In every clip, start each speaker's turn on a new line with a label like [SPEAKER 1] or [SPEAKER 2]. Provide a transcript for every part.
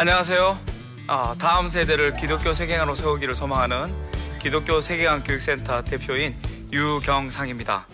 [SPEAKER 1] 안녕하세요. 아, 다음 세대를 기독교 세계관으로 세우기를 소망하는 기독교 세계관 교육센터 대표인 유경상입니다.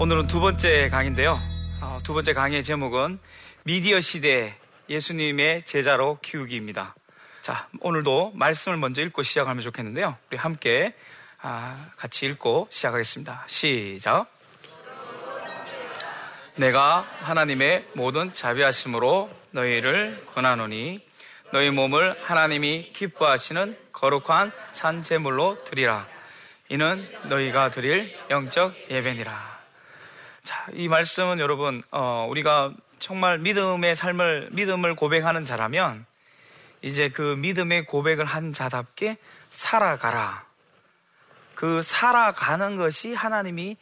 [SPEAKER 1] 오늘은 두 번째 강인데요. 아, 두 번째 강의 제목은 미디어 시대 예수님의 제자로 키우기입니다. 자, 오늘도 말씀을 먼저 읽고 시작하면 좋겠는데요. 우리 함께 아, 같이 읽고 시작하겠습니다. 시작. 내가 하나님의 모든 자비하심으로 너희를 권하노니 너희 몸을 하나님이 기뻐하시는 거룩한 산제물로 드리라. 이는 너희가 드릴 영적 예배니라. 자, 이 말씀은 여러분, 어, 우리가 정말 믿음의 삶을, 믿음을 고백하는 자라면, 이제 그 믿음의 고백을 한 자답게 살아가라. 그 살아가는 것이 하나님이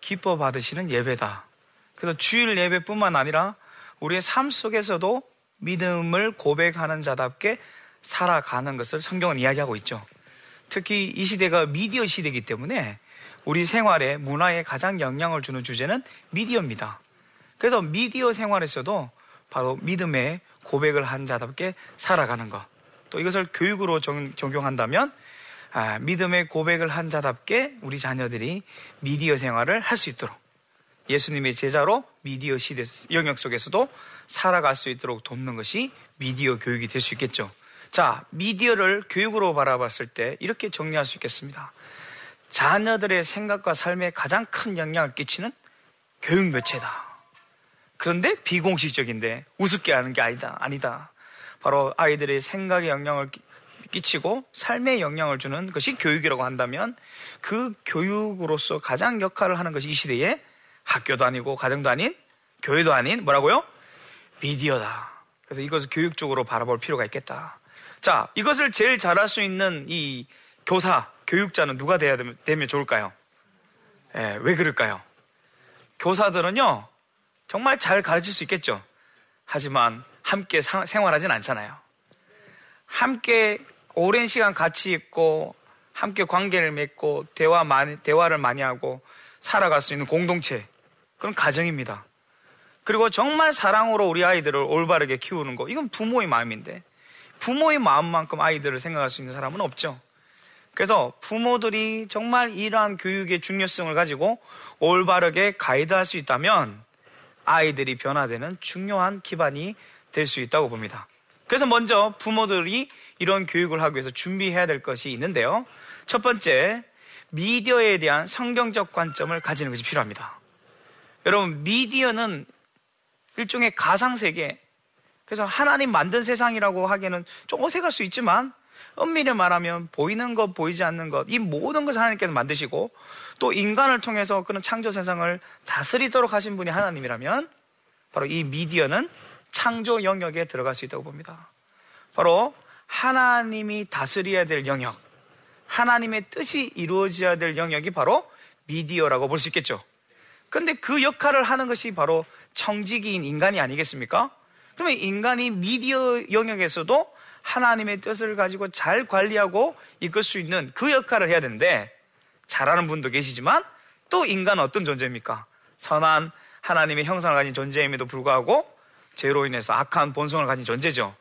[SPEAKER 1] 기뻐 받으시는 예배다. 그래서 주일 예배뿐만 아니라 우리의 삶 속에서도 믿음을 고백하는 자답게 살아가는 것을 성경은 이야기하고 있죠. 특히 이 시대가 미디어 시대이기 때문에 우리 생활에 문화에 가장 영향을 주는 주제는 미디어입니다. 그래서 미디어 생활에서도 바로 믿음의 고백을 한 자답게 살아가는 것. 또 이것을 교육으로 정, 적용한다면 아, 믿음의 고백을 한 자답게 우리 자녀들이 미디어 생활을 할 수 있도록 예수님의 제자로 미디어 시대 영역 속에서도 살아갈 수 있도록 돕는 것이 미디어 교육이 될 수 있겠죠. 자, 미디어를 교육으로 바라봤을 때 이렇게 정리할 수 있겠습니다. 자녀들의 생각과 삶에 가장 큰 영향을 끼치는 교육 매체다. 그런데 비공식적인데 우습게 하는 게 아니다. 아니다. 바로 아이들의 생각에 영향을 끼치고 삶에 영향을 주는 것이 교육이라고 한다면 그 교육으로서 가장 역할을 하는 것이 이 시대에 학교도 아니고 가정도 아닌 교회도 아닌 뭐라고요? 미디어다. 그래서 이것을 교육적으로 바라볼 필요가 있겠다. 자, 이것을 제일 잘할 수 있는 이 교사, 교육자는 누가 돼야 되면 좋을까요? 예, 왜 그럴까요? 교사들은요, 정말 잘 가르칠 수 있겠죠. 하지만 함께 사, 생활하진 않잖아요. 함께 오랜 시간 같이 있고, 함께 관계를 맺고, 대화 많이, 대화를 많이 하고, 살아갈 수 있는 공동체. 그런 가정입니다. 그리고 정말 사랑으로 우리 아이들을 올바르게 키우는 거, 이건 부모의 마음인데, 부모의 마음만큼 아이들을 생각할 수 있는 사람은 없죠. 그래서 부모들이 정말 이러한 교육의 중요성을 가지고 올바르게 가이드할 수 있다면 아이들이 변화되는 중요한 기반이 될 수 있다고 봅니다. 그래서 먼저 부모들이 이런 교육을 하기 위해서 준비해야 될 것이 있는데요. 첫 번째, 미디어에 대한 성경적 관점을 가지는 것이 필요합니다. 여러분, 미디어는 일종의 가상세계, 그래서 하나님 만든 세상이라고 하기에는 좀 어색할 수 있지만 엄밀히 말하면 보이는 것, 보이지 않는 것, 이 모든 것을 하나님께서 만드시고 또 인간을 통해서 그런 창조 세상을 다스리도록 하신 분이 하나님이라면 바로 이 미디어는 창조 영역에 들어갈 수 있다고 봅니다. 바로 하나님이 다스려야 될 영역, 하나님의 뜻이 이루어져야 될 영역이 바로 미디어라고 볼 수 있겠죠. 근데 그 역할을 하는 것이 바로 청지기인 인간이 아니겠습니까? 그러면 인간이 미디어 영역에서도 하나님의 뜻을 가지고 잘 관리하고 이끌 수 있는 그 역할을 해야 되는데 잘하는 분도 계시지만 또 인간은 어떤 존재입니까? 선한 하나님의 형상을 가진 존재임에도 불구하고 죄로 인해서 악한 본성을 가진 존재죠.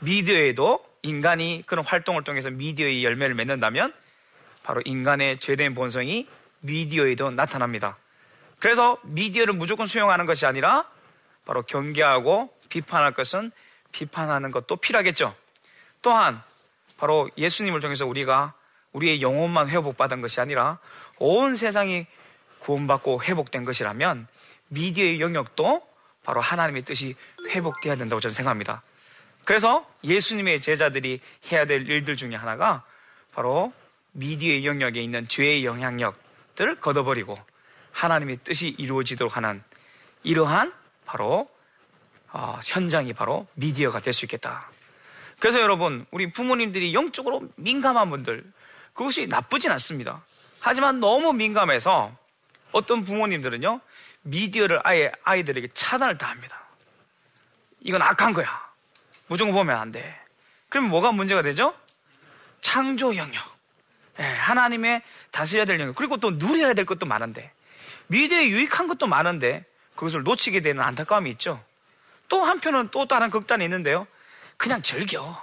[SPEAKER 1] 미디어에도 인간이 그런 활동을 통해서 미디어의 열매를 맺는다면 바로 인간의 죄된 본성이 미디어에도 나타납니다. 그래서 미디어를 무조건 수용하는 것이 아니라 바로 경계하고 비판할 것은 비판하는 것도 필요하겠죠. 또한 바로 예수님을 통해서 우리가 우리의 영혼만 회복받은 것이 아니라 온 세상이 구원받고 회복된 것이라면 미디어의 영역도 바로 하나님의 뜻이 회복돼야 된다고 저는 생각합니다. 그래서 예수님의 제자들이 해야 될 일들 중에 하나가 바로 미디어의 영역에 있는 죄의 영향력들을 걷어버리고 하나님의 뜻이 이루어지도록 하는 이러한 바로 어, 현장이 바로 미디어가 될 수 있겠다. 그래서 여러분 우리 부모님들이 영적으로 민감한 분들 그것이 나쁘진 않습니다. 하지만 너무 민감해서 어떤 부모님들은요 미디어를 아예 아이들에게 차단을 다 합니다. 이건 악한 거야. 무조건 보면 안 돼. 그러면 뭐가 문제가 되죠? 창조 영역. 예, 하나님의 다스려야 될 영역. 그리고 또 누려야 될 것도 많은데. 미디어에 유익한 것도 많은데 그것을 놓치게 되는 안타까움이 있죠. 또 한편은 또 다른 극단이 있는데요. 그냥 즐겨.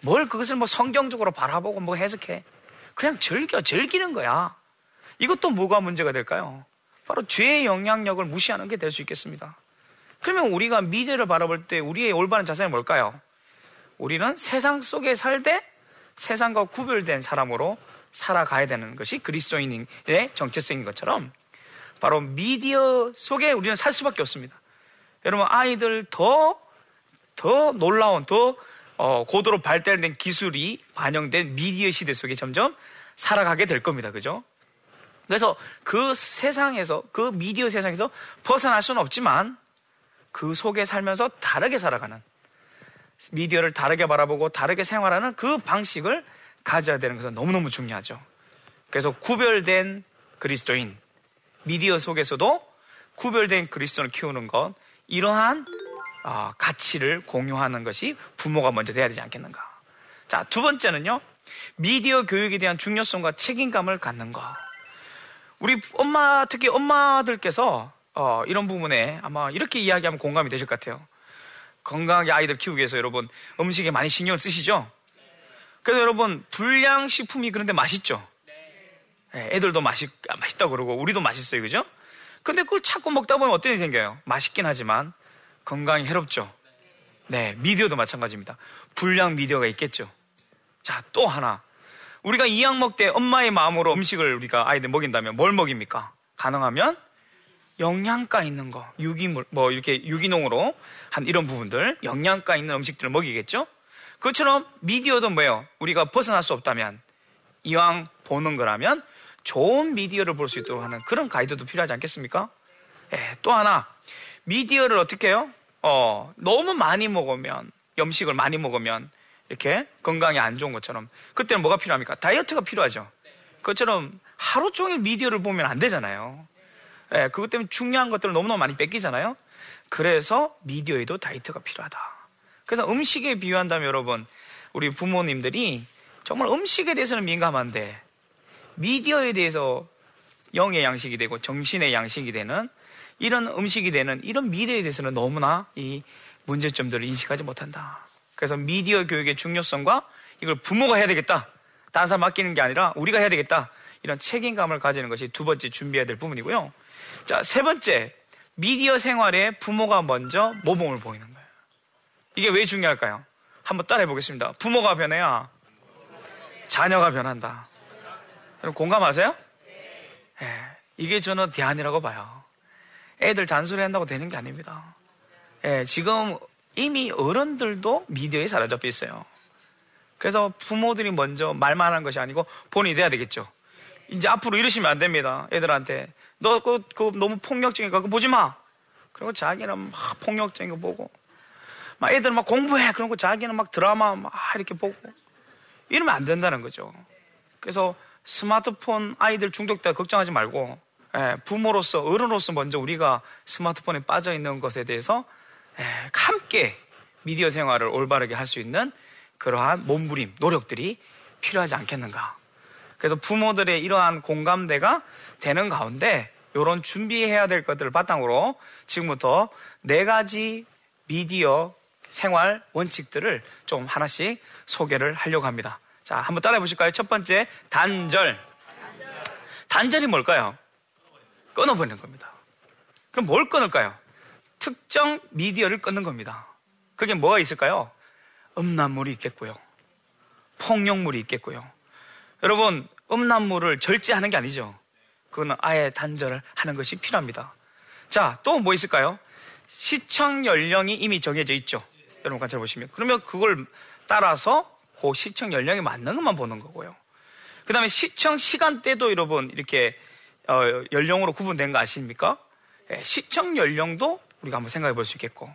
[SPEAKER 1] 뭘 그것을 뭐 성경적으로 바라보고 뭐 해석해. 그냥 즐겨, 즐기는 거야. 이것도 뭐가 문제가 될까요? 바로 죄의 영향력을 무시하는 게 될 수 있겠습니다. 그러면 우리가 미래를 바라볼 때 우리의 올바른 자세는 뭘까요? 우리는 세상 속에 살되 세상과 구별된 사람으로 살아가야 되는 것이 그리스도인의 정체성인 것처럼 바로 미디어 속에 우리는 살 수밖에 없습니다. 여러분 아이들 더 더 놀라운 더 어, 고도로 발달된 기술이 반영된 미디어 시대 속에 점점 살아가게 될 겁니다. 그죠? 그래서 그 세상에서 그 미디어 세상에서 벗어날 수는 없지만 그 속에 살면서 다르게 살아가는 미디어를 다르게 바라보고 다르게 생활하는 그 방식을 가져야 되는 것은 너무너무 중요하죠. 그래서 구별된 그리스도인, 미디어 속에서도 구별된 그리스도를 키우는 것, 이러한 어, 가치를 공유하는 것이 부모가 먼저 돼야 되지 않겠는가. 자, 두 번째는요, 미디어 교육에 대한 중요성과 책임감을 갖는 것. 우리 엄마, 특히 엄마들께서 어, 이런 부분에 아마 이렇게 이야기하면 공감이 되실 것 같아요. 건강하게 아이들 키우기 위해서 여러분 음식에 많이 신경을 쓰시죠? 그래서 여러분 불량식품이 그런데 맛있죠? 네, 애들도 맛있, 맛있다고 그러고 우리도 맛있어요. 그죠? 근데 그걸 자꾸 먹다 보면 일이 생겨요? 맛있긴 하지만 건강이 해롭죠? 네, 미디어도 마찬가지입니다. 불량 미디어가 있겠죠? 자, 또 하나. 우리가 이약 먹때 엄마의 마음으로 음식을 우리가 아이들 먹인다면 뭘 먹입니까? 가능하면 영양가 있는 거, 유기물, 뭐 이렇게 유기농으로 한 이런 부분들, 영양가 있는 음식들을 먹이겠죠? 그것처럼 미디어도 뭐예요? 우리가 벗어날 수 없다면, 이왕 보는 거라면 좋은 미디어를 볼 수 있도록 하는 그런 가이드도 필요하지 않겠습니까? 예, 또 하나, 미디어를 어떻게 해요? 어, 너무 많이 먹으면, 염식을 많이 먹으면, 이렇게 건강에 안 좋은 것처럼, 그때는 뭐가 필요합니까? 다이어트가 필요하죠. 그것처럼 하루 종일 미디어를 보면 안 되잖아요. 예, 그것 때문에 중요한 것들을 너무너무 많이 뺏기잖아요. 그래서 미디어에도 다이어트가 필요하다. 그래서 음식에 비유한다면 여러분, 우리 부모님들이 정말 음식에 대해서는 민감한데 미디어에 대해서 영의 양식이 되고 정신의 양식이 되는 이런 음식이 되는 이런 미디어에 대해서는 너무나 이 문제점들을 인식하지 못한다. 그래서 미디어 교육의 중요성과 이걸 부모가 해야 되겠다. 다른 사람 맡기는 게 아니라 우리가 해야 되겠다. 이런 책임감을 가지는 것이 두 번째 준비해야 될 부분이고요. 자, 세 번째. 미디어 생활에 부모가 먼저 모범을 보이는 거예요. 이게 왜 중요할까요? 한번 따라해 보겠습니다. 부모가 변해야 자녀가 변한다. 공감하세요? 네. 이게 저는 대안이라고 봐요. 애들 잔소리 한다고 되는 게 아닙니다. 네, 지금 이미 어른들도 미디어에 사로잡혀 있어요. 그래서 부모들이 먼저 말만 하는 것이 아니고 본인이 돼야 되겠죠. 이제 앞으로 이러시면 안 됩니다. 애들한테. 너 그, 그 너무 폭력적인 거 그거 보지 마. 그리고 자기는 막 폭력적인 거 보고. 막 애들 막 공부해. 그런 거 자기는 막 드라마 막 이렇게 보고. 이러면 안 된다는 거죠. 그래서 스마트폰 아이들 중독돼 걱정하지 말고 예, 부모로서 어른으로서 먼저 우리가 스마트폰에 빠져 있는 것에 대해서 예, 함께 미디어 생활을 올바르게 할 수 있는 그러한 몸부림, 노력들이 필요하지 않겠는가. 그래서 부모들의 이러한 공감대가 되는 가운데 이런 준비해야 될 것들을 바탕으로 지금부터 네 가지 미디어 생활 원칙들을 좀 하나씩 소개를 하려고 합니다. 자, 한번 따라해 보실까요? 첫 번째, 단절. 단절이 뭘까요? 끊어버리는 겁니다. 그럼 뭘 끊을까요? 특정 미디어를 끊는 겁니다. 그게 뭐가 있을까요? 음란물이 있겠고요. 폭력물이 있겠고요. 여러분, 음란물을 절제하는 게 아니죠. 그거는 아예 단절을 하는 것이 필요합니다. 자, 또 뭐 있을까요? 시청 연령이 이미 정해져 있죠. 여러분 같이 보시면. 그러면 그걸 따라서 그 시청 연령에 맞는 것만 보는 거고요. 그 다음에 시청 시간대도 여러분 이렇게 어, 연령으로 구분된 거 아십니까? 예, 시청 연령도 우리가 한번 생각해 볼 수 있겠고.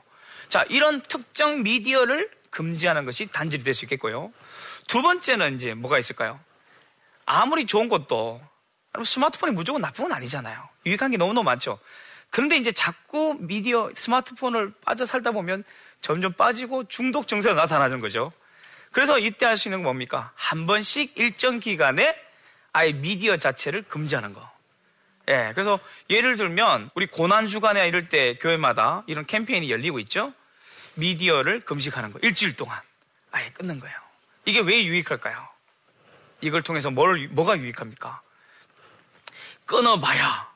[SPEAKER 1] 자, 이런 특정 미디어를 금지하는 것이 단절이 될 수 있겠고요. 두 번째는 이제 뭐가 있을까요? 아무리 좋은 것도 스마트폰이 무조건 나쁜 건 아니잖아요. 유익한 게 너무너무 많죠. 그런데 이제 자꾸 미디어, 스마트폰을 빠져 살다 보면 점점 빠지고 중독 증세가 나타나는 거죠. 그래서 이때 할 수 있는 건 뭡니까? 한 번씩 일정 기간에 아예 미디어 자체를 금지하는 거. 예, 그래서 예를 들면 우리 고난 주간에 이럴 때 교회마다 이런 캠페인이 열리고 있죠. 미디어를 금식하는 거 일주일 동안 아예 끊는 거예요. 이게 왜 유익할까요? 이걸 통해서 뭘 뭐가 유익합니까? 끊어봐야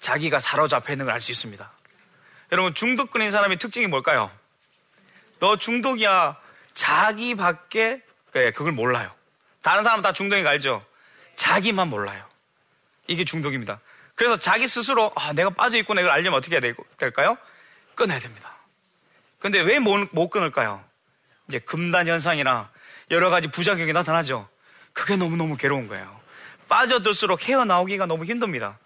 [SPEAKER 1] 자기가 사로잡혀 있는 걸 알 수 있습니다. 여러분 중독 끊인 사람의 특징이 뭘까요? 너 중독이야 자기밖에 네, 그걸 몰라요. 다른 사람 다 중독인 거 알죠? 자기만 몰라요. 이게 중독입니다. 그래서 자기 스스로 아, 내가 빠져 있구나 이걸 알려면 어떻게 해야 될까요? 끊어야 됩니다. 근데 왜 못, 못 끊을까요? 이제 금단 현상이나 여러 가지 부작용이 나타나죠. 그게 너무너무 괴로운 거예요. 빠져들수록 헤어나오기가 너무 힘듭니다.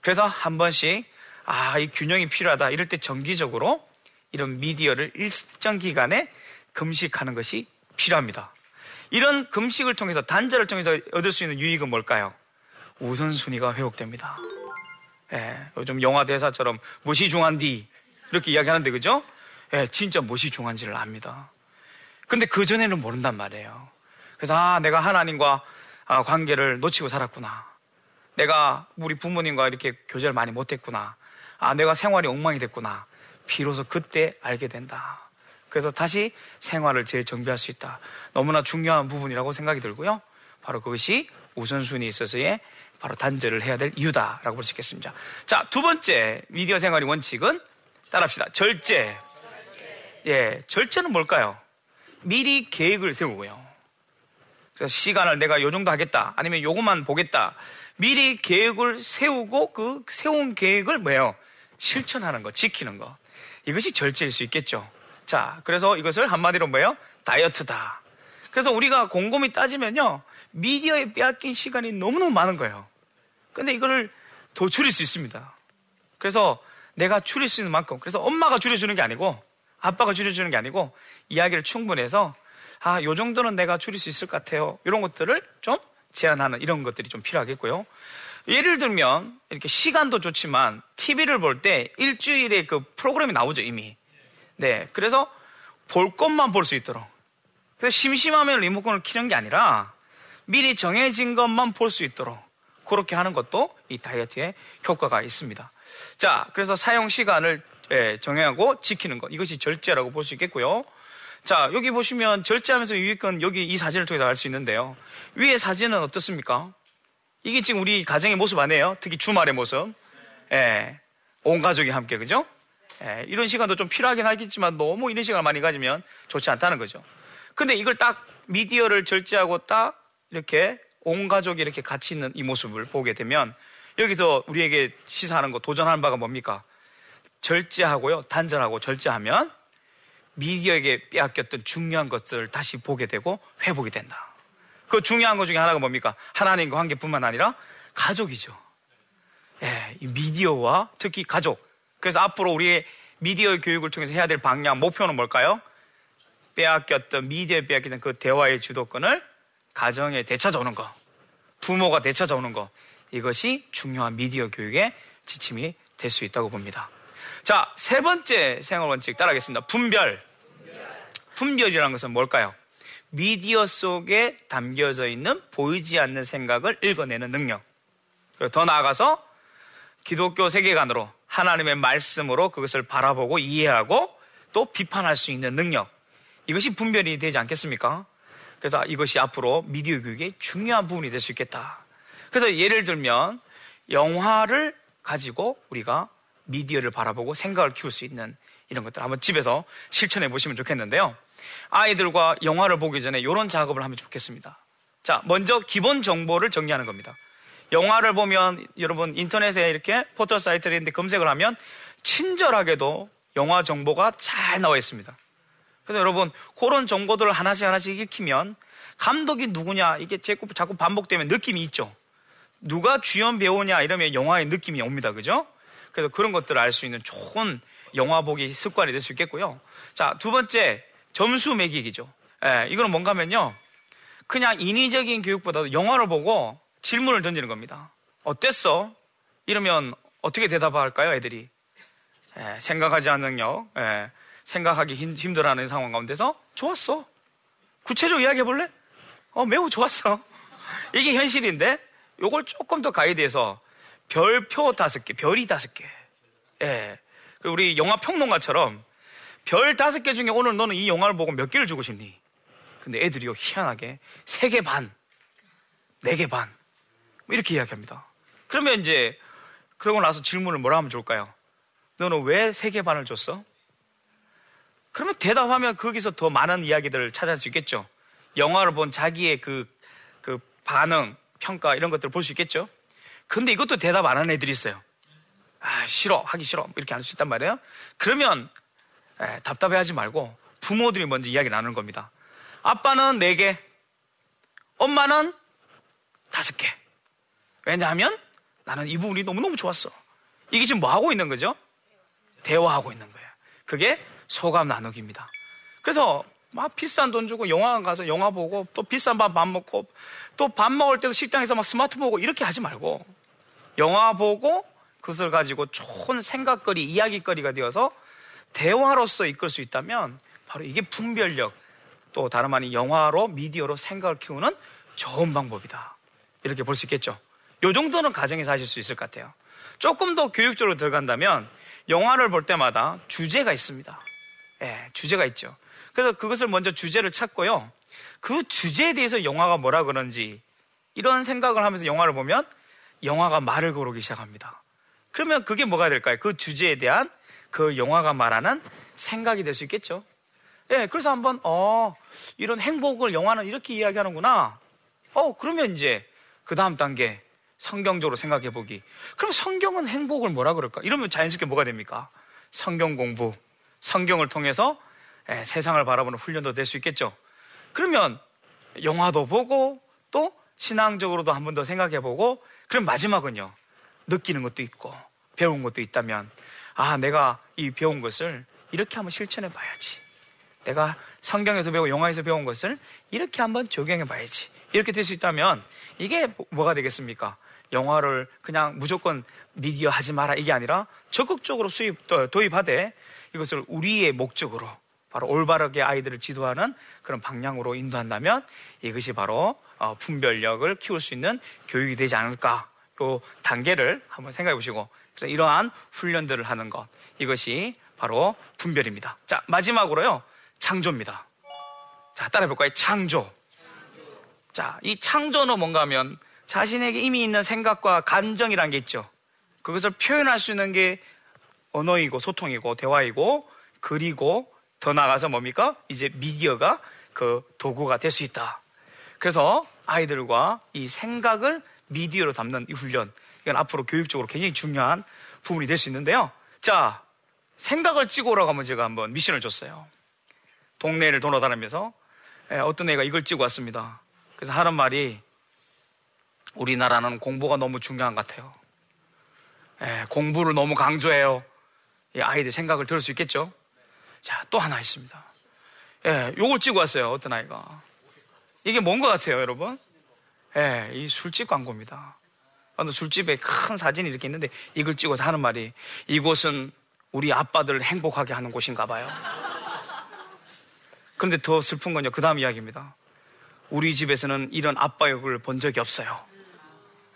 [SPEAKER 1] 그래서 한 번씩 아, 이 균형이 필요하다. 이럴 때 정기적으로 이런 미디어를 일정 기간에 금식하는 것이 필요합니다. 이런 금식을 통해서 단절을 통해서 얻을 수 있는 유익은 뭘까요? 우선순위가 회복됩니다. 예, 요즘 영화 대사처럼 무시 중한디 이렇게 이야기하는데 그죠? 예, 진짜 무시 중한지를 압니다. 근데 그 전에는 모른단 말이에요. 그래서 아, 내가 하나님과 아, 관계를 놓치고 살았구나. 내가 우리 부모님과 이렇게 교제를 많이 못했구나. 아, 내가 생활이 엉망이 됐구나. 비로소 그때 알게 된다. 그래서 다시 생활을 재정비할 수 있다. 너무나 중요한 부분이라고 생각이 들고요. 바로 그것이 우선순위에 있어서의 바로 단절을 해야 될 이유다라고 볼 수 있겠습니다. 자, 두 번째 미디어 생활의 원칙은 따라합시다. 절제. 예, 절제는 뭘까요? 미리 계획을 세우고요. 그래서 시간을 내가 요 정도 하겠다. 아니면 요것만 보겠다. 미리 계획을 세우고 그 세운 계획을 뭐예요? 실천하는 거, 지키는 거. 이것이 절제일 수 있겠죠. 자, 그래서 이것을 한마디로 뭐예요? 다이어트다. 그래서 우리가 곰곰이 따지면요. 미디어에 빼앗긴 시간이 너무너무 많은 거예요. 근데 이거를 더 줄일 수 있습니다. 그래서 내가 줄일 수 있는 만큼, 그래서 엄마가 줄여주는 게 아니고, 아빠가 줄여주는 게 아니고, 이야기를 충분해서, 아, 요 정도는 내가 줄일 수 있을 것 같아요. 이런 것들을 좀 제한하는 이런 것들이 좀 필요하겠고요. 예를 들면, 이렇게 시간도 좋지만, TV를 볼 때 일주일에 그 프로그램이 나오죠, 이미. 네. 그래서 볼 것만 볼 수 있도록. 그래서 심심하면 리모컨을 키는 게 아니라, 미리 정해진 것만 볼 수 있도록 그렇게 하는 것도 이 다이어트에 효과가 있습니다. 자, 그래서 사용 시간을 예, 정해하고 지키는 것 이것이 절제라고 볼 수 있겠고요. 자, 여기 보시면 절제하면서 유익은 여기 이 사진을 통해서 알 수 있는데요. 위에 사진은 어떻습니까? 이게 지금 우리 가정의 모습 아니에요? 특히 주말의 모습. 예, 온 가족이 함께, 그죠? 예, 이런 시간도 좀 필요하긴 하겠지만 너무 이런 시간을 많이 가지면 좋지 않다는 거죠. 근데 이걸 딱 미디어를 절제하고 딱 이렇게 온 가족이 이렇게 같이 있는 이 모습을 보게 되면 여기서 우리에게 시사하는 거 도전하는 바가 뭡니까? 절제하고요. 단절하고 절제하면 미디어에게 빼앗겼던 중요한 것들을 다시 보게 되고 회복이 된다. 그 중요한 것 중에 하나가 뭡니까? 하나님과 관계뿐만 아니라 가족이죠. 예, 이 미디어와 특히 가족. 그래서 앞으로 우리의 미디어 교육을 통해서 해야 될 방향, 목표는 뭘까요? 빼앗겼던, 미디어에 빼앗겼던 그 대화의 주도권을 가정에 되찾아오는 거, 부모가 되찾아오는 거, 이것이 중요한 미디어 교육의 지침이 될 수 있다고 봅니다. 자, 세 번째 생활 원칙 따라하겠습니다. 분별. 분별이라는 것은 뭘까요? 미디어 속에 담겨져 있는 보이지 않는 생각을 읽어내는 능력. 그리고 더 나아가서 기독교 세계관으로 하나님의 말씀으로 그것을 바라보고 이해하고 또 비판할 수 있는 능력. 이것이 분별이 되지 않겠습니까? 그래서 이것이 앞으로 미디어 교육의 중요한 부분이 될 수 있겠다. 그래서 예를 들면 영화를 가지고 우리가 미디어를 바라보고 생각을 키울 수 있는 이런 것들 한번 집에서 실천해 보시면 좋겠는데요. 아이들과 영화를 보기 전에 이런 작업을 하면 좋겠습니다. 자, 먼저 기본 정보를 정리하는 겁니다. 영화를 보면 여러분 인터넷에 이렇게 포털 사이트를 있는데 검색을 하면 친절하게도 영화 정보가 잘 나와 있습니다. 그래서 여러분 그런 정보들을 하나씩 하나씩 익히면 감독이 누구냐 이게 자꾸, 자꾸 반복되면 느낌이 있죠. 누가 주연 배우냐 이러면 영화의 느낌이 옵니다. 그죠? 그래서 그런 것들을 알 수 있는 좋은 영화 보기 습관이 될 수 있겠고요. 자, 두 번째 점수 매기기죠. 예, 이거는 뭔가 하면요. 그냥 인위적인 교육보다도 영화를 보고 질문을 던지는 겁니다. 어땠어? 이러면 어떻게 대답할까요, 애들이? 예, 생각하지 않는 능력, 예, 생각하기 힘, 들어하는 상황 가운데서 좋았어. 구체적으로 이야기해 볼래? 어, 매우 좋았어. 이게 현실인데, 요걸 조금 더 가이드해서 별표 다섯 개, 별이 다섯 개. 예. 우리 영화 평론가처럼 별 다섯 개 중에 오늘 너는 이 영화를 보고 몇 개를 주고 싶니? 근데 애들이요, 희한하게 세 개 반, 네 개 반. 뭐 이렇게 이야기합니다. 그러면 이제 그러고 나서 질문을 뭐라 하면 좋을까요? 너는 왜 세 개 반을 줬어? 그러면 대답하면 거기서 더 많은 이야기들을 찾을 수 있겠죠. 영화를 본 자기의 그, 그 반응, 평가 이런 것들을 볼 수 있겠죠. 근데 이것도 대답 안 하는 애들이 있어요. 아, 싫어, 하기 싫어. 뭐 이렇게 할 수 있단 말이에요. 그러면 에, 답답해 하지 말고 부모들이 먼저 이야기 나누는 겁니다. 아빠는 네 개, 엄마는 다섯 개. 왜냐하면 나는 이 부분이 너무너무 좋았어. 이게 지금 뭐 하고 있는 거죠? 대화하고 있는 거예요. 그게 소감 나누기입니다. 그래서 막 비싼 돈 주고 영화관 가서 영화 보고 또 비싼 밥 밥 먹고 또 밥 먹을 때도 식당에서 막 스마트 보고 이렇게 하지 말고 영화 보고 그것을 가지고 좋은 생각거리, 이야기거리가 되어서 대화로서 이끌 수 있다면 바로 이게 분별력 또 다름 아닌 영화로 미디어로 생각을 키우는 좋은 방법이다. 이렇게 볼 수 있겠죠. 요 정도는 가정에서 하실 수 있을 것 같아요. 조금 더 교육적으로 들어간다면 영화를 볼 때마다 주제가 있습니다. 예, 주제가 있죠. 그래서 그것을 먼저 주제를 찾고요. 그 주제에 대해서 영화가 뭐라 그런지 이런 생각을 하면서 영화를 보면 영화가 말을 고르기 시작합니다. 그러면 그게 뭐가 될까요? 그 주제에 대한 그 영화가 말하는 생각이 될 수 있겠죠. 예, 그래서 한번, 어, 이런 행복을 영화는 이렇게 이야기하는구나. 어, 그러면 이제 그 다음 단계 성경적으로 생각해 보기. 그럼 성경은 행복을 뭐라 그럴까? 이러면 자연스럽게 뭐가 됩니까? 성경 공부, 성경을 통해서 예, 세상을 바라보는 훈련도 될 수 있겠죠. 그러면 영화도 보고 또 신앙적으로도 한 번 더 생각해 보고 그럼 마지막은요. 느끼는 것도 있고 배운 것도 있다면 아, 내가 이 배운 것을 이렇게 한번 실천해 봐야지. 내가 성경에서 배우고 영화에서 배운 것을 이렇게 한번 적용해 봐야지. 이렇게 될 수 있다면 이게 뭐, 뭐가 되겠습니까? 영화를 그냥 무조건 미디어 하지 마라 이게 아니라 적극적으로 수입 도입하되 이것을 우리의 목적으로 바로 올바르게 아이들을 지도하는 그런 방향으로 인도한다면 이것이 바로 어, 분별력을 키울 수 있는 교육이 되지 않을까 그 단계를 한번 생각해 보시고 그래서 이러한 훈련들을 하는 것 이것이 바로 분별입니다. 자 마지막으로요 창조입니다. 자 따라해 볼까요? 창조. 자 이 창조는 뭔가 하면 자신에게 이미 있는 생각과 감정이란 게 있죠. 그것을 표현할 수 있는 게 언어이고 소통이고 대화이고 그리고 더 나가서 뭡니까? 이제 미디어가 그 도구가 될 수 있다. 그래서 아이들과 이 생각을 미디어로 담는 이 훈련, 이건 앞으로 교육적으로 굉장히 중요한 부분이 될 수 있는데요. 자, 생각을 찍어 오라고 하면 제가 한번 미션을 줬어요. 동네를 돌아다니면서 예, 어떤 애가 이걸 찍어 왔습니다. 그래서 하는 말이 우리나라는 공부가 너무 중요한 것 같아요. 예, 공부를 너무 강조해요. 아이들 생각을 들을 수 있겠죠? 자, 또 하나 있습니다. 예, 요걸 찍어 왔어요. 어떤 아이가. 이게 뭔 것 같아요, 여러분? 예, 이 술집 광고입니다. 어느 술집에 큰 사진이 이렇게 있는데 이걸 찍어서 하는 말이 이곳은 우리 아빠들을 행복하게 하는 곳인가 봐요. 그런데 더 슬픈 건요, 그 다음 이야기입니다. 우리 집에서는 이런 아빠 역을 본 적이 없어요.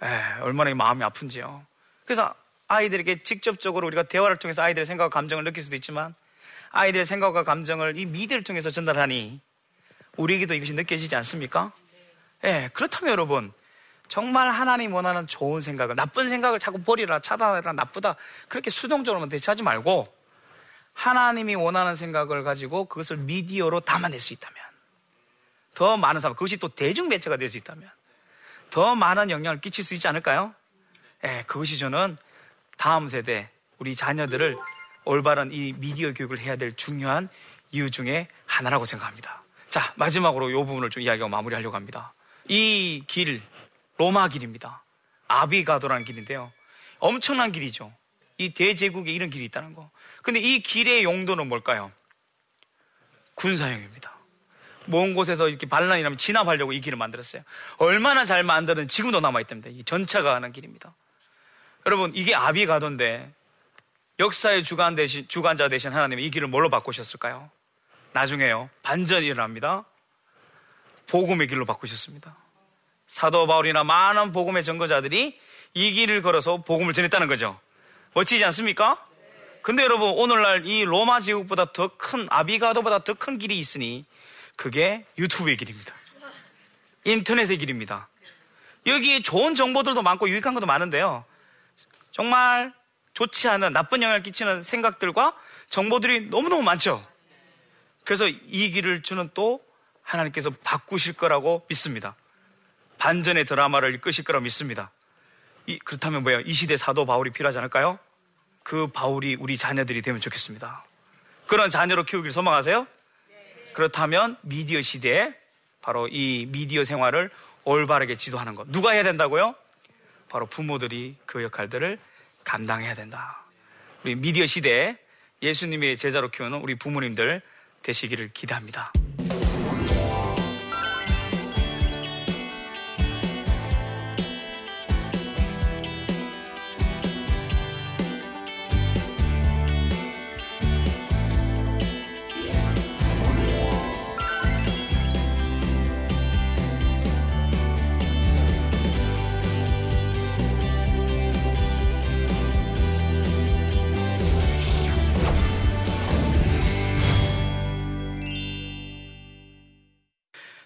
[SPEAKER 1] 예, 얼마나 마음이 아픈지요. 그래서 아이들에게 직접적으로 우리가 대화를 통해서 아이들의 생각과 감정을 느낄 수도 있지만 아이들의 생각과 감정을 이 미디어를 통해서 전달하니 우리에게도 이것이 느껴지지 않습니까? 예, 네, 그렇다면 여러분 정말 하나님 원하는 좋은 생각을 나쁜 생각을 자꾸 버리라 차단하라 나쁘다 그렇게 수동적으로만 대처하지 말고 하나님이 원하는 생각을 가지고 그것을 미디어로 담아낼 수 있다면 더 많은 사람, 그것이 또 대중 매체가 될 수 있다면 더 많은 영향을 끼칠 수 있지 않을까요? 예, 그것이 저는 다음 세대, 우리 자녀들을 올바른 이 미디어 교육을 해야 될 중요한 이유 중에 하나라고 생각합니다. 자, 마지막으로 이 부분을 좀 이야기하고 마무리하려고 합니다. 이 길, 로마 길입니다. 아비가도라는 길인데요. 엄청난 길이죠. 이 대제국에 이런 길이 있다는 거. 근데 이 길의 용도는 뭘까요? 군사용입니다. 먼 곳에서 이렇게 반란이 나면 진압하려고 이 길을 만들었어요. 얼마나 잘 만드는 지금도 남아있답니다. 이 전차가 가는 길입니다. 여러분, 이게 아비가도인데 역사의 주관 대신, 주관자 대신 하나님이 이 길을 뭘로 바꾸셨을까요? 나중에요. 반전이 일어납니다. 복음의 길로 바꾸셨습니다. 사도 바울이나 많은 복음의 전거자들이 이 길을 걸어서 복음을 전했다는 거죠. 멋지지 않습니까? 근데 여러분, 오늘날 이 로마 제국보다 더 큰, 아비가도보다 더 큰 길이 있으니 그게 유튜브의 길입니다. 인터넷의 길입니다. 여기에 좋은 정보들도 많고 유익한 것도 많은데요. 정말 좋지 않은 나쁜 영향을 끼치는 생각들과 정보들이 너무너무 많죠. 그래서 이 길을 주는 또 하나님께서 바꾸실 거라고 믿습니다. 반전의 드라마를 이끄실 거라고 믿습니다. 이, 그렇다면 뭐예요? 이 시대 사도 바울이 필요하지 않을까요? 그 바울이 우리 자녀들이 되면 좋겠습니다. 그런 자녀로 키우길 소망하세요? 그렇다면 미디어 시대에 바로 이 미디어 생활을 올바르게 지도하는 것. 누가 해야 된다고요? 바로 부모들이 그 역할들을 감당해야 된다. 우리 미디어 시대에 예수님의 제자로 키우는 우리 부모님들 되시기를 기대합니다.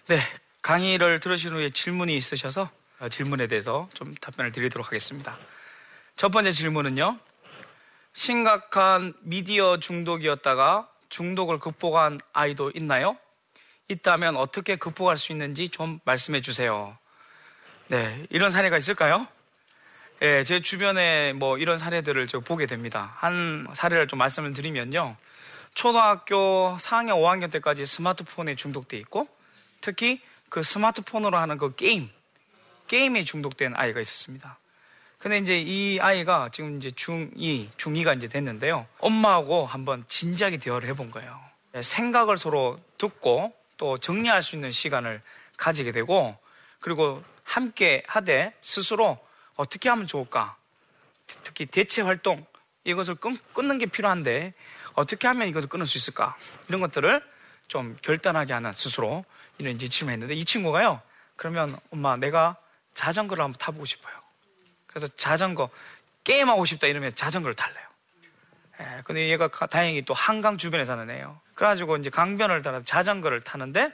[SPEAKER 1] 네, 강의를 들으신 후에 질문이 있으셔서 어, 질문에 대해서 좀 답변을 드리도록 하겠습니다. 첫 번째 질문은요. 심각한 미디어 중독이었다가 중독을 극복한 아이도 있나요? 있다면 어떻게 극복할 수 있는지 좀 말씀해 주세요. 네, 이런 사례가 있을까요? 예, 제 주변에 뭐 이런 사례들을 좀 보게 됩니다. 한 사례를 좀 말씀을 드리면요. 초등학교 4학년, 5학년 때까지 스마트폰에 중독돼 있고 특히 그 스마트폰으로 하는 그 게임, 게임에 중독된 아이가 있었습니다. 근데 이제 이 아이가 지금 이제 중2, 중2가 이제 됐는데요. 엄마하고 한번 진지하게 대화를 해본 거예요. 생각을 서로 듣고 또 정리할 수 있는 시간을 가지게 되고 그리고 함께 하되 스스로 어떻게 하면 좋을까? 특히 대체 활동, 이것을 끊, 끊는 게 필요한데 어떻게 하면 이것을 끊을 수 있을까? 이런 것들을 좀 결단하게 하는 스스로 이런 이제 질문 했는데 이 친구가요. 그러면 엄마 내가 자전거를 한번 타보고 싶어요. 그래서 자전거 게임하고 싶다 이러면 자전거를 탈래요. 예, 근데 얘가 다행히 또 한강 주변에 사는 애예요. 그래가지고 이제 강변을 따라 자전거를 타는데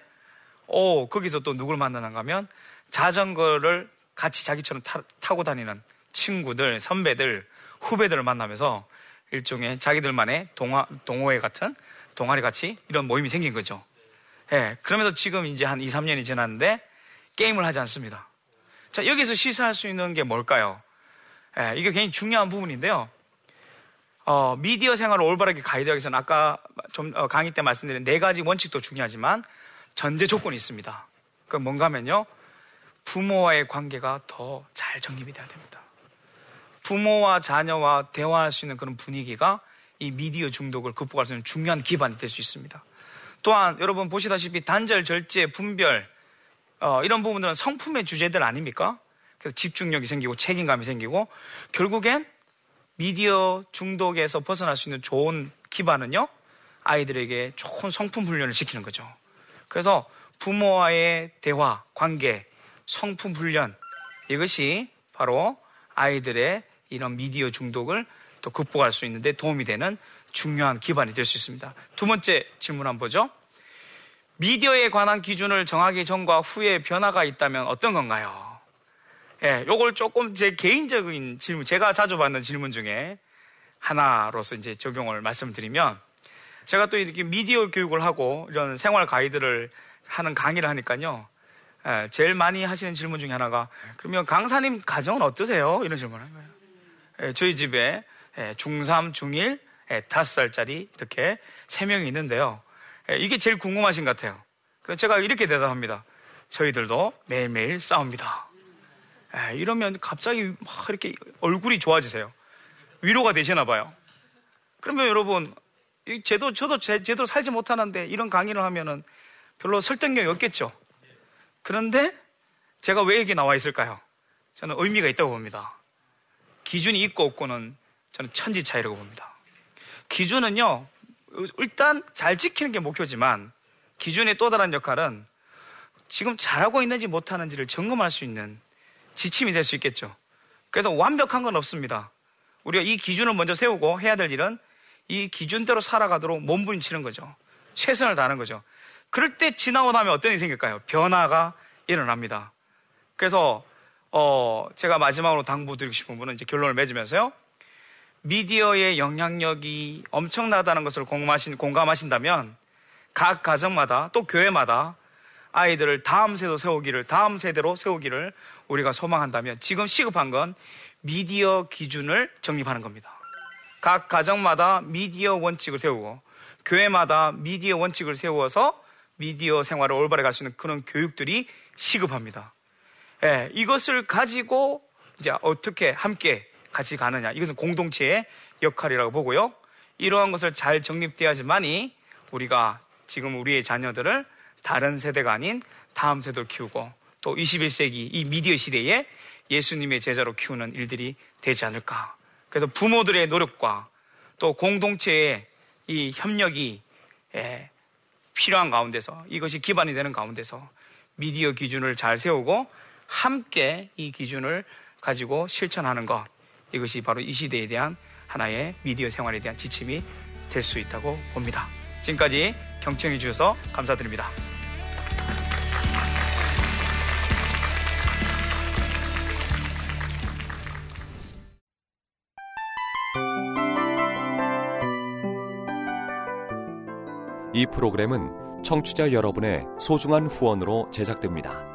[SPEAKER 1] 오 거기서 또 누굴 만나는가 하면 자전거를 같이 자기처럼 타, 고 다니는 친구들, 선배들, 후배들을 만나면서 일종의 자기들만의 동화, 동호회 같은 동아리 같이 이런 모임이 생긴 거죠. 예, 그러면서 지금 이제 한 2, 3년이 지났는데 게임을 하지 않습니다. 자, 여기서 시사할 수 있는 게 뭘까요? 예, 이게 굉장히 중요한 부분인데요. 어, 미디어 생활을 올바르게 가이드하기 위해서는 아까 좀 어, 강의 때 말씀드린 네 가지 원칙도 중요하지만 전제 조건이 있습니다. 그 뭔가 하면요. 부모와의 관계가 더 잘 정립이 돼야 됩니다. 부모와 자녀와 대화할 수 있는 그런 분위기가 이 미디어 중독을 극복할 수 있는 중요한 기반이 될 수 있습니다. 또한 여러분 보시다시피 단절, 절제, 분별 어, 이런 부분들은 성품의 주제들 아닙니까? 그래서 집중력이 생기고 책임감이 생기고 결국엔 미디어 중독에서 벗어날 수 있는 좋은 기반은요 아이들에게 좋은 성품 훈련을 시키는 거죠. 그래서 부모와의 대화, 관계, 성품 훈련 이것이 바로 아이들의 이런 미디어 중독을 또 극복할 수 있는데 도움이 되는 중요한 기반이 될 수 있습니다. 두 번째 질문 한번 보죠. 미디어에 관한 기준을 정하기 전과 후에 변화가 있다면 어떤 건가요? 예, 요걸 조금 제 개인적인 질문, 제가 자주 받는 질문 중에 하나로서 이제 적용을 말씀드리면 제가 또 이렇게 미디어 교육을 하고 이런 생활 가이드를 하는 강의를 하니까요. 예, 제일 많이 하시는 질문 중에 하나가 그러면 강사님 가정은 어떠세요? 이런 질문을 한 거예요. 예, 저희 집에 예, 중3, 중1, 5살짜리 이렇게 3명이 있는데요. 이게 제일 궁금하신 것 같아요. 그래서 제가 이렇게 대답합니다. 저희들도 매일매일 싸웁니다. 이러면 갑자기 막 이렇게 얼굴이 좋아지세요. 위로가 되시나 봐요. 그러면 여러분, 제도, 저도 제, 제대로 살지 못하는데 이런 강의를 하면은 별로 설득력이 없겠죠. 그런데 제가 왜 여기 나와 있을까요? 저는 의미가 있다고 봅니다. 기준이 있고 없고는 저는 천지 차이라고 봅니다. 기준은요, 일단 잘 지키는 게 목표지만 기준의 또 다른 역할은 지금 잘하고 있는지 못하는지를 점검할 수 있는 지침이 될 수 있겠죠. 그래서 완벽한 건 없습니다. 우리가 이 기준을 먼저 세우고 해야 될 일은 이 기준대로 살아가도록 몸부림치는 거죠. 최선을 다하는 거죠. 그럴 때 지나고 나면 어떤 일이 생길까요? 변화가 일어납니다. 그래서 어 제가 마지막으로 당부드리고 싶은 분은 이제 결론을 맺으면서요. 미디어의 영향력이 엄청나다는 것을 공감하신, 공감하신다면 각 가정마다 또 교회마다 아이들을 다음 세대 세우기를 다음 세대로 세우기를 우리가 소망한다면 지금 시급한 건 미디어 기준을 정립하는 겁니다. 각 가정마다 미디어 원칙을 세우고 교회마다 미디어 원칙을 세워서 미디어 생활을 올바르게 갈 수 있는 그런 교육들이 시급합니다. 예, 이것을 가지고 이제 어떻게 함께 같이 가느냐. 이것은 공동체의 역할이라고 보고요. 이러한 것을 잘 정립돼야지만이 우리가 지금 우리의 자녀들을 다른 세대가 아닌 다음 세대로 키우고 또 21세기 이 미디어 시대에 예수님의 제자로 키우는 일들이 되지 않을까. 그래서 부모들의 노력과 또 공동체의 이 협력이 예, 필요한 가운데서 이것이 기반이 되는 가운데서 미디어 기준을 잘 세우고 함께 이 기준을 가지고 실천하는 것 이것이 바로 이 시대에 대한 하나의 미디어 생활에 대한 지침이 될 수 있다고 봅니다. 지금까지 경청해 주셔서 감사드립니다.
[SPEAKER 2] 이 프로그램은 청취자 여러분의 소중한 후원으로 제작됩니다.